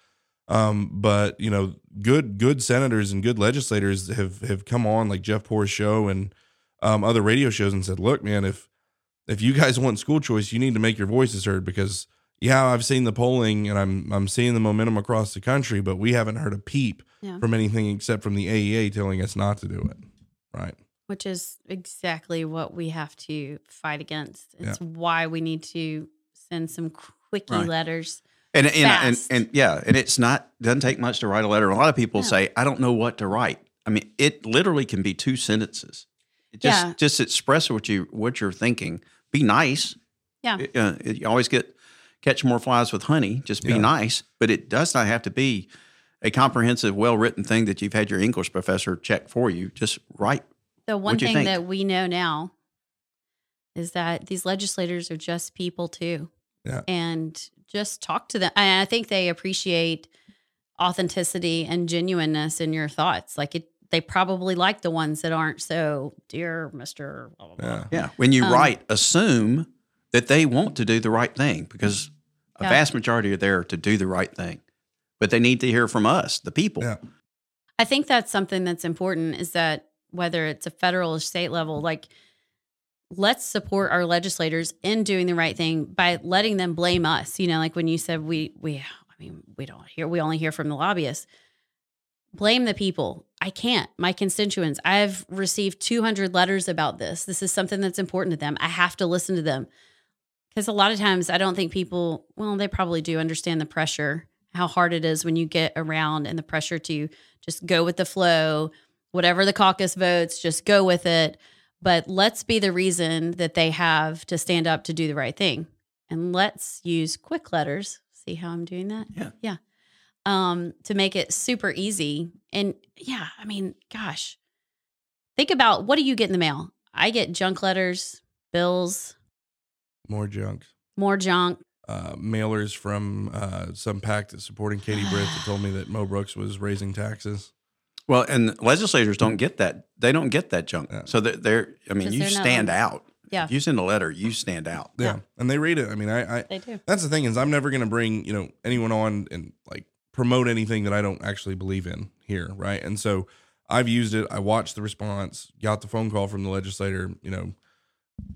Um, but you know, good good senators and good legislators have have come on like Jeff Poor's show and um, other radio shows and said, "Look, man, if if you guys want school choice, you need to make your voices heard because yeah, I've seen the polling and I'm I'm seeing the momentum across the country, but we haven't heard a peep Yeah. from anything except from the AEA telling us not to do it." Right. Which is exactly what we have to fight against. It's why we need to send some quickie Right. letters. And and, and Fast. and yeah, and it's not doesn't take much to write a letter. A lot of people No. say, "I don't know what to write." I mean, it literally can be two sentences. It just Yeah. just express what you what you're thinking. Be nice. Yeah. It- uh, it- you always get catch more flies with honey. Just be Yeah. nice, but it does not have to be a comprehensive, well written thing that you've had your English professor check for you. Just write. The one What'd thing think? that we know now is that these legislators are just people too. Yeah. And just talk to them. And I think they appreciate authenticity and genuineness in your thoughts. Like it they probably like the ones that aren't so dear Mr. blah, blah, blah." Yeah. Yeah. When you Um, write, assume that they want to do the right thing because a Yeah. vast majority are there to do the right thing. But they need to hear from us, the people. Yeah. I think that's something that's important is that whether it's a federal or state level, like let's support our legislators in doing the right thing by letting them blame us. You know, like when you said we we I mean, we don't hear we only hear from the lobbyists. Blame the people. I can't. My constituents. I've received 200 letters about this. This is something that's important to them. I have to listen to them. Cuz a lot of times I don't think people, well, they probably do understand the pressure, how hard it is when you get around and the pressure to just go with the flow, whatever the caucus votes, just go with it. But let's be the reason that they have to stand up to do the right thing. And let's use Kwikletters. See how I'm doing that? Yeah. Yeah. Um, to make it super easy. And yeah, I mean, gosh, think about what do you get in the mail? I get junk letters, bills, More junk. more junk. uh, mailers from uh, some PAC that's supporting Katie Britt that told me that Mo Brooks was raising taxes. Well, and legislators don't get that. They don't get that junk. Yeah. So they're, they're I mean, you they're not stand on- out. Yeah. If you send a letter, you stand out. Yeah. Yeah. And they read it. I mean, I, I They do. that's the thing is I'm never going to bring, you know, anyone on and like promote anything that I don't actually believe in here. Right. And so I've used it. I watched the response, got the phone call from the legislator, you know,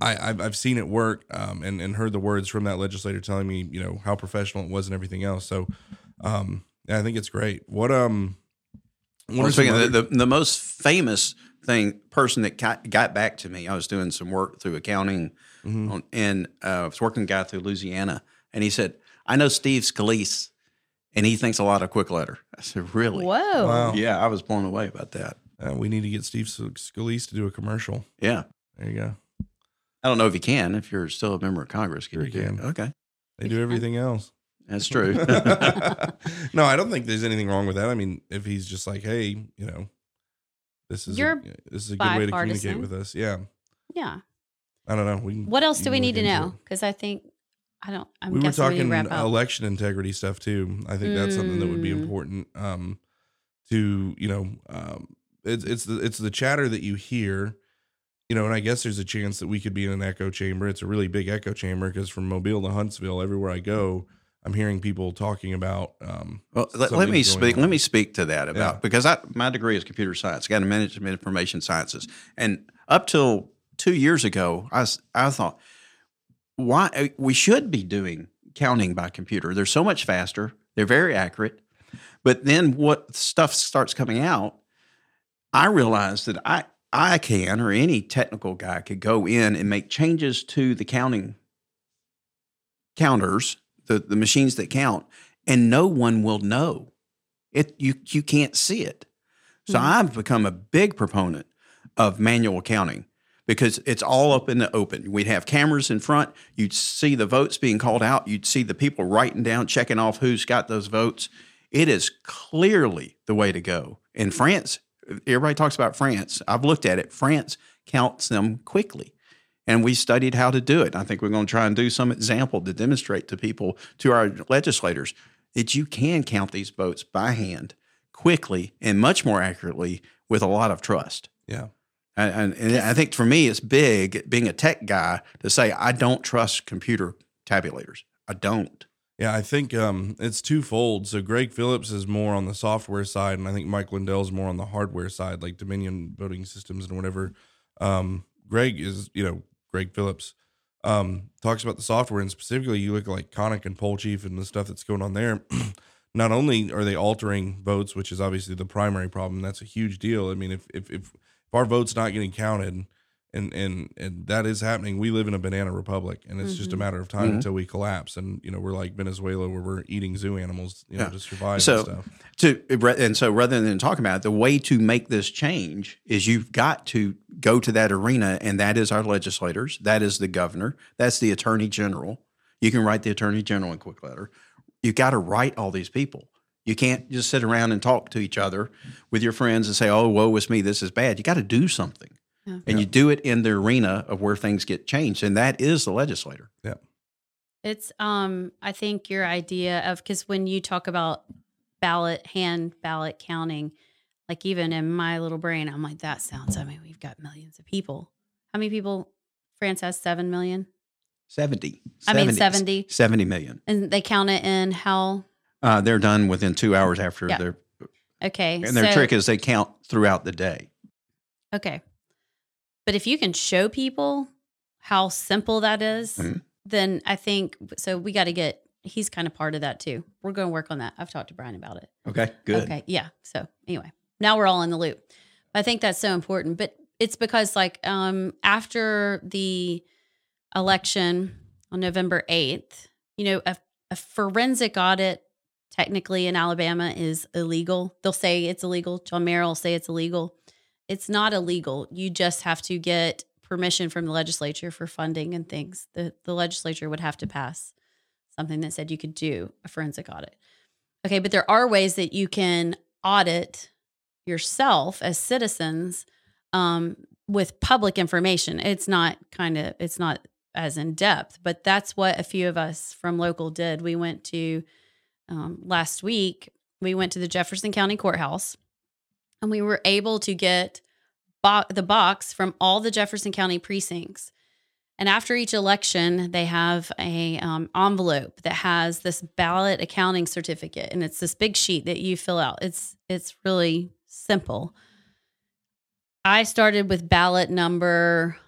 I, I've, I've seen it work um, and, and heard the words from that legislator telling me, you know, how professional it was and everything else. So, um, yeah, I think it's great. What, um, what Well, are some speaking of other- the, the, the most famous thing, person that got, got back to me, I was doing some work through accounting Mhm. on, and uh, I was working with a guy through Louisiana, and he said, I know Steve Scalise, and he thinks a lot of Kwikletter. I said, Really? Whoa. Wow. Yeah, I was blown away about that. Uh, we need to get Steve Scalise to do a commercial. Yeah. There you go. I don't know if you can. If you're still a member of Congress, Sure you you can. Okay, They do everything else. That's true. no, I don't think there's anything wrong with that. I mean, if he's just like, hey, you know, this is You're a, this is a good way to communicate with us. Yeah, Yeah. I don't know. We What else do we need to know? Because I think I don't. I'm we were guessing we talking to wrap up. election integrity stuff too. I think that's something that would be Mm. important um, to you know. Um, it's it's the it's the chatter that you hear, you know, and I guess there's a chance that we could be in an echo chamber. It's a really big echo chamber because from Mobile to Huntsville, everywhere I go, I'm hearing people talking about. Um, Well, let, let me speak. Let me speak to that about Yeah. because I my degree is computer science. I got a management information sciences, and up till two years ago, I I thought why uh, we should be doing counting by computer. They're so much faster. They're very accurate. But then what stuff starts coming out, I realized that I I can or any technical guy could go in and make changes to the counting counters, the, the machines that count, and no one will know. It you you can't see it. So Mhm. I've become a big proponent of manual counting because it's all up in the open. We'd have cameras in front. You'd see the votes being called out. You'd see the people writing down, checking off who's got those votes. It is clearly the way to go. In France, everybody talks about France. I've looked at it. France counts them quickly. And we studied how to do it. I think we're going to try and do some example to demonstrate to people, to our legislators, that you can count these votes by hand quickly and much more accurately with a lot of trust. Yeah. And, and, and I think for me, it's big being a tech guy to say, I don't trust computer tabulators. I don't. Yeah, I think um, it's twofold. So Greg Phillips is more on the software side, and I think Mike Lindell's more on the hardware side, like Dominion voting systems and whatever. Um, Greg is, you know, Greg Phillips um, talks about the software, and specifically, you look at like Konnech and PollChief and the stuff that's going on there. Not only are they altering votes, which is obviously the primary problem, that's a huge deal. I mean, if if, if our vote's not getting counted, and and and that is happening. We live in a banana republic, and it's just a Mhm. matter of time Mhm. until we collapse. And you know, we're like Venezuela, where we're eating zoo animals, you know, Yeah. to survive So- and stuff. To and so rather than talking about it, the way to make this change is you've got to go to that arena, and that is our legislators, that is the governor, that's the attorney general. You can write the attorney general in Kwikletter. You've got to write all these people. You can't just sit around and talk to each other with your friends and say, "Oh, woe is me, this is bad." You got to do something, Yeah. and you do it in the arena of where things get changed, and that is the legislator. Yeah. It's um I think your idea of because when you talk about ballot hand ballot counting, like even in my little brain, I'm like, that sounds I mean, we've got millions of people. How many people France has seven million? 70. I mean 70. 70 million. And they count it in how Uh, they're done within two hours after Yeah. their okay. and their so- trick is they count throughout the day. Okay. But if you can show people how simple that is, Mhm. then I think so. We got to get, he's kind of part of that too. We're going to work on that. I've talked to Brian about it. Okay, good. Okay. Yeah. So anyway, now we're all in the loop. I think that's so important. But it's because, like, um, after the election on November 8th, you know, a, a forensic audit technically in Alabama is illegal. They'll say it's illegal. John Merrill will say it's illegal. It's not illegal. You just have to get permission from the legislature for funding and things. The the legislature would have to pass something that said you could do a forensic audit. Okay, but there are ways that you can audit yourself as citizens um, with public information. It's not kind of it's not as in depth, but that's what a few of us from local did. We went to um, last week. We went to the Jefferson County Courthouse, and we were able to get bo- the box from all the Jefferson County precincts. And after each election, they have a um, envelope that has this ballot accounting certificate, and it's this big sheet that you fill out. It's it's really simple. I started with ballot number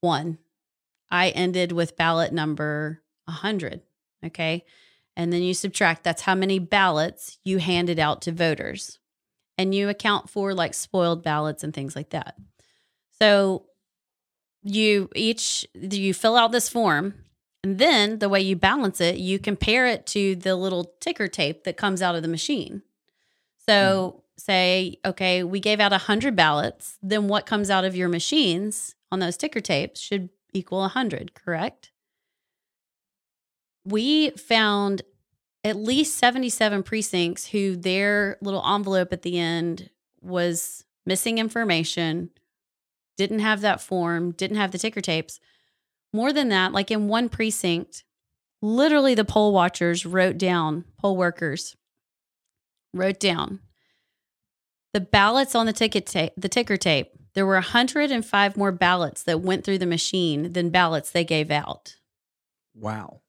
one. I ended with ballot number a hundred. Okay, and then you subtract. That's how many ballots you handed out to voters, and you account for like spoiled ballots and things like that. So you each you fill out this form and then the way you balance it you compare it to the little ticker tape that comes out of the machine so hmm. say, okay, we gave out 100 ballots, then what comes out of your machines on those ticker tapes should equal 100, correct? We found at least 77 precincts who their little envelope at the end was missing information, didn't have that form, didn't have the ticker tapes. More than that, like in one precinct, literally the poll watchers wrote down, poll workers wrote down the ballots on the ticket tape, the ticker tape. There were 105 more ballots that went through the machine than ballots they gave out. Wow.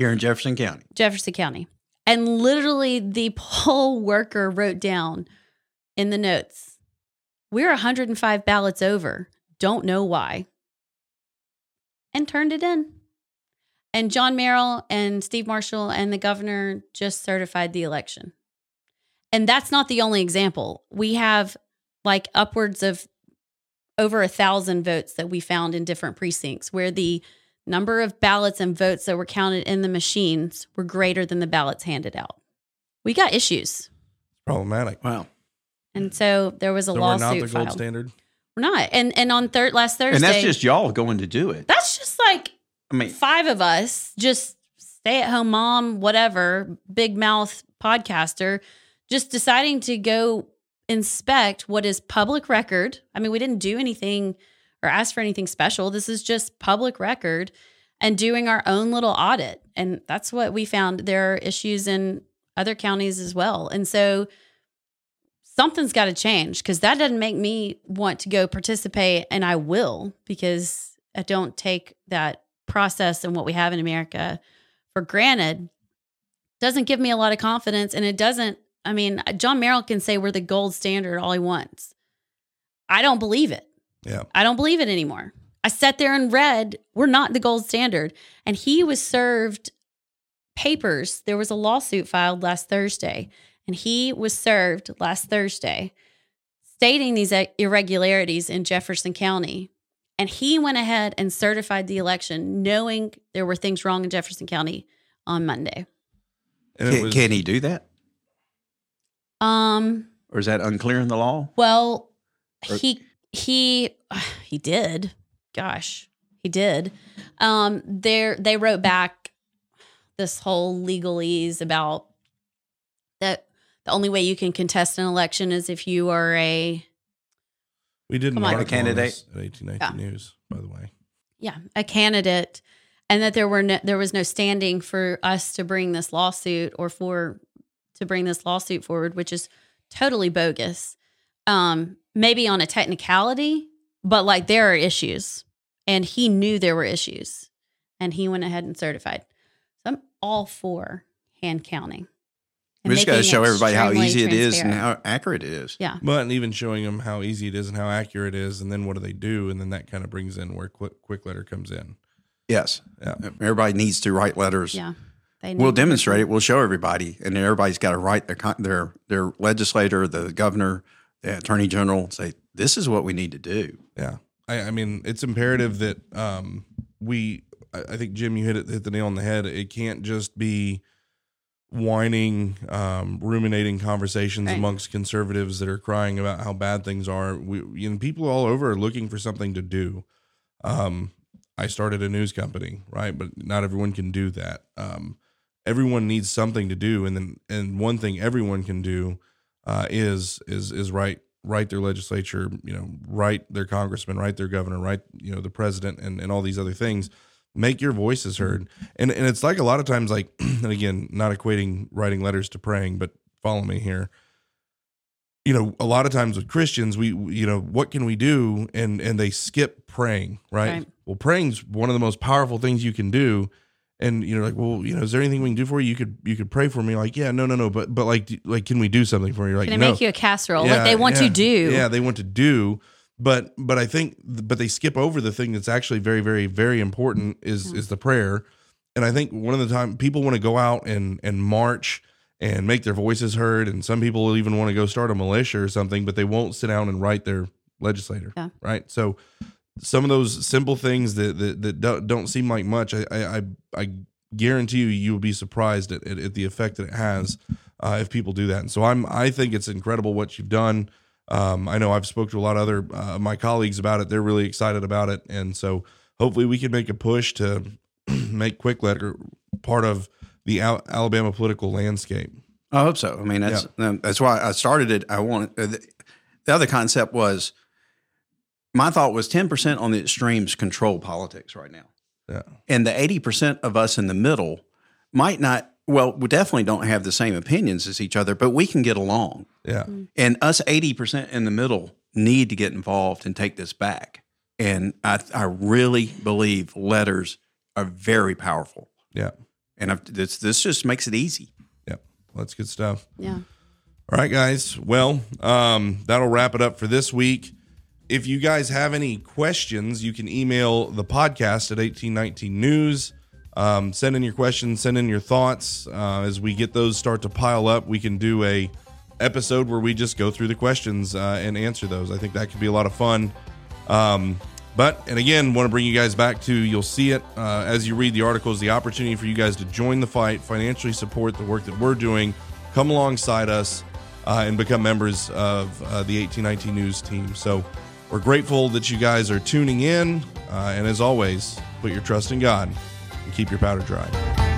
Here in Jefferson County. Jefferson County. And literally the poll worker wrote down in the notes, we're 105 ballots over. Don't know why. And turned it in. And John Merrill and Steve Marshall and the governor just certified the election. And that's not the only example. We have like upwards of over a thousand votes that we found in different precincts where the number of ballots and votes that were counted in the machines were greater than the ballots handed out. We got issues. Problematic. Wow. And so there was a So we're lawsuit not the gold filed. standard. We're not. And and on third last Thursday And that's just y'all going to do it. that's just like I mean, five of us, just stay at home mom, whatever, big mouth podcaster, just deciding to go inspect what is public record. I mean, we didn't do anything or ask for anything special. This is just public record and doing our own little audit. And that's what we found. There are issues in other counties as well. And so something's got to change because that doesn't make me want to go participate. And I will because I don't take that process and what we have in America for granted. Doesn't give me a lot of confidence. And it doesn't, I mean, John Merrill can say we're the gold standard all he wants. I don't believe it. Yeah. I don't believe it anymore. I sat there and read, we're not the gold standard. And he was served papers. There was a lawsuit filed last Thursday, and he was served last Thursday stating these irregularities in Jefferson County. And he went ahead and certified the election, knowing there were things wrong in Jefferson County on Monday. Can, was, can he do that? Um, Or is that unclear in the law? Well, Or- he he he did. Gosh, he did. Um, there they wrote back this whole legalese about that the only way you can contest an election is if you are a we did an Come on. article Candidate. this at 1819 News, by the way. yeah a candidate, and that there were no, there was no standing for us to bring this lawsuit or for to bring this lawsuit forward, which is totally bogus. Um, maybe on a technicality, but like there are issues, and he knew there were issues, and he went ahead and certified. So I'm all for hand counting. We just got to show everybody how easy it is and how accurate it is. Yeah. But and even showing them how easy it is and how accurate it is, and then what do they do, and then that kind of brings in where quick, Kwikletter comes in. Yes. Yeah. Everybody needs to write letters. Yeah. We'll demonstrate it. We'll show everybody, and everybody's got to write their their their legislator, the governor, the attorney general, say this is what we need to do. Yeah, I, I mean, it's imperative that um, we. I, I think Jim, you hit it hit the nail on the head. It can't just be whining, um, ruminating conversations Right. amongst conservatives that are crying about how bad things are. We, you know, people all over are looking for something to do. Um, I started a news company, right? But not everyone can do that. Um, everyone needs something to do, and then and one thing everyone can do uh, is is is write write their legislature, you know, write their congressman, write their governor, write you know the president, and and all these other things. Make your voices heard, and and it's like a lot of times, like and again, not equating writing letters to praying, but follow me here. You know, a lot of times with Christians, we you know what can we do, and and they skip praying, right? Right. Well, praying's one of the most powerful things you can do and you know like well you know is there anything we can do for you? You could you could pray for me. Like yeah no no no but but like like can we do something for you? Like Can I no. make you a casserole? like they want yeah, to do. yeah they want to do. But but i think but they skip over the thing that's actually very very very important is mm-hmm. is the prayer. And i think one of the time people want to go out and and march and make their voices heard and some people will even want to go start a militia or something but they won't sit down and write their legislator Yeah. right? So some of those simple things that that, that don't, don't seem like much I, I i guarantee you you will be surprised at, at, at the effect that it has uh, if people do that. And so I'm I think it's incredible what you've done. Um, I know I've spoke to a lot of other uh, my colleagues about it. They're really excited about it, and so hopefully we can make a push to make Kwikletter part of the Al- Alabama political landscape. I hope so. I mean, that's um, that's why I started it. I want uh, the, the other concept was my thought was ten percent on the extremes control politics right now, Yeah, and the eighty percent of us in the middle might not. Well, we definitely don't have the same opinions as each other, but we can get along. yeah, And us eighty percent in the middle need to get involved and take this back. And I, I really believe letters are very powerful. yeah, And I've, this this just makes it easy. yeah. Well, that's good stuff. Yeah. All right, guys. Well, um, that'll wrap it up for this week. If you guys have any questions, you can email the podcast at 1819 News. Um, send in your questions, send in your thoughts. Uh, as we get those start to pile up, we can do a episode where we just go through the questions uh, and answer those. I think that could be a lot of fun. Um, but, and again, want to bring you guys back to you'll see it uh, as you read the articles, the opportunity for you guys to join the fight, financially support the work that we're doing, come alongside us, uh, and become members of uh, the 1819 News team. So we're grateful that you guys are tuning in. Uh, and as always, put your trust in God and keep your powder dry.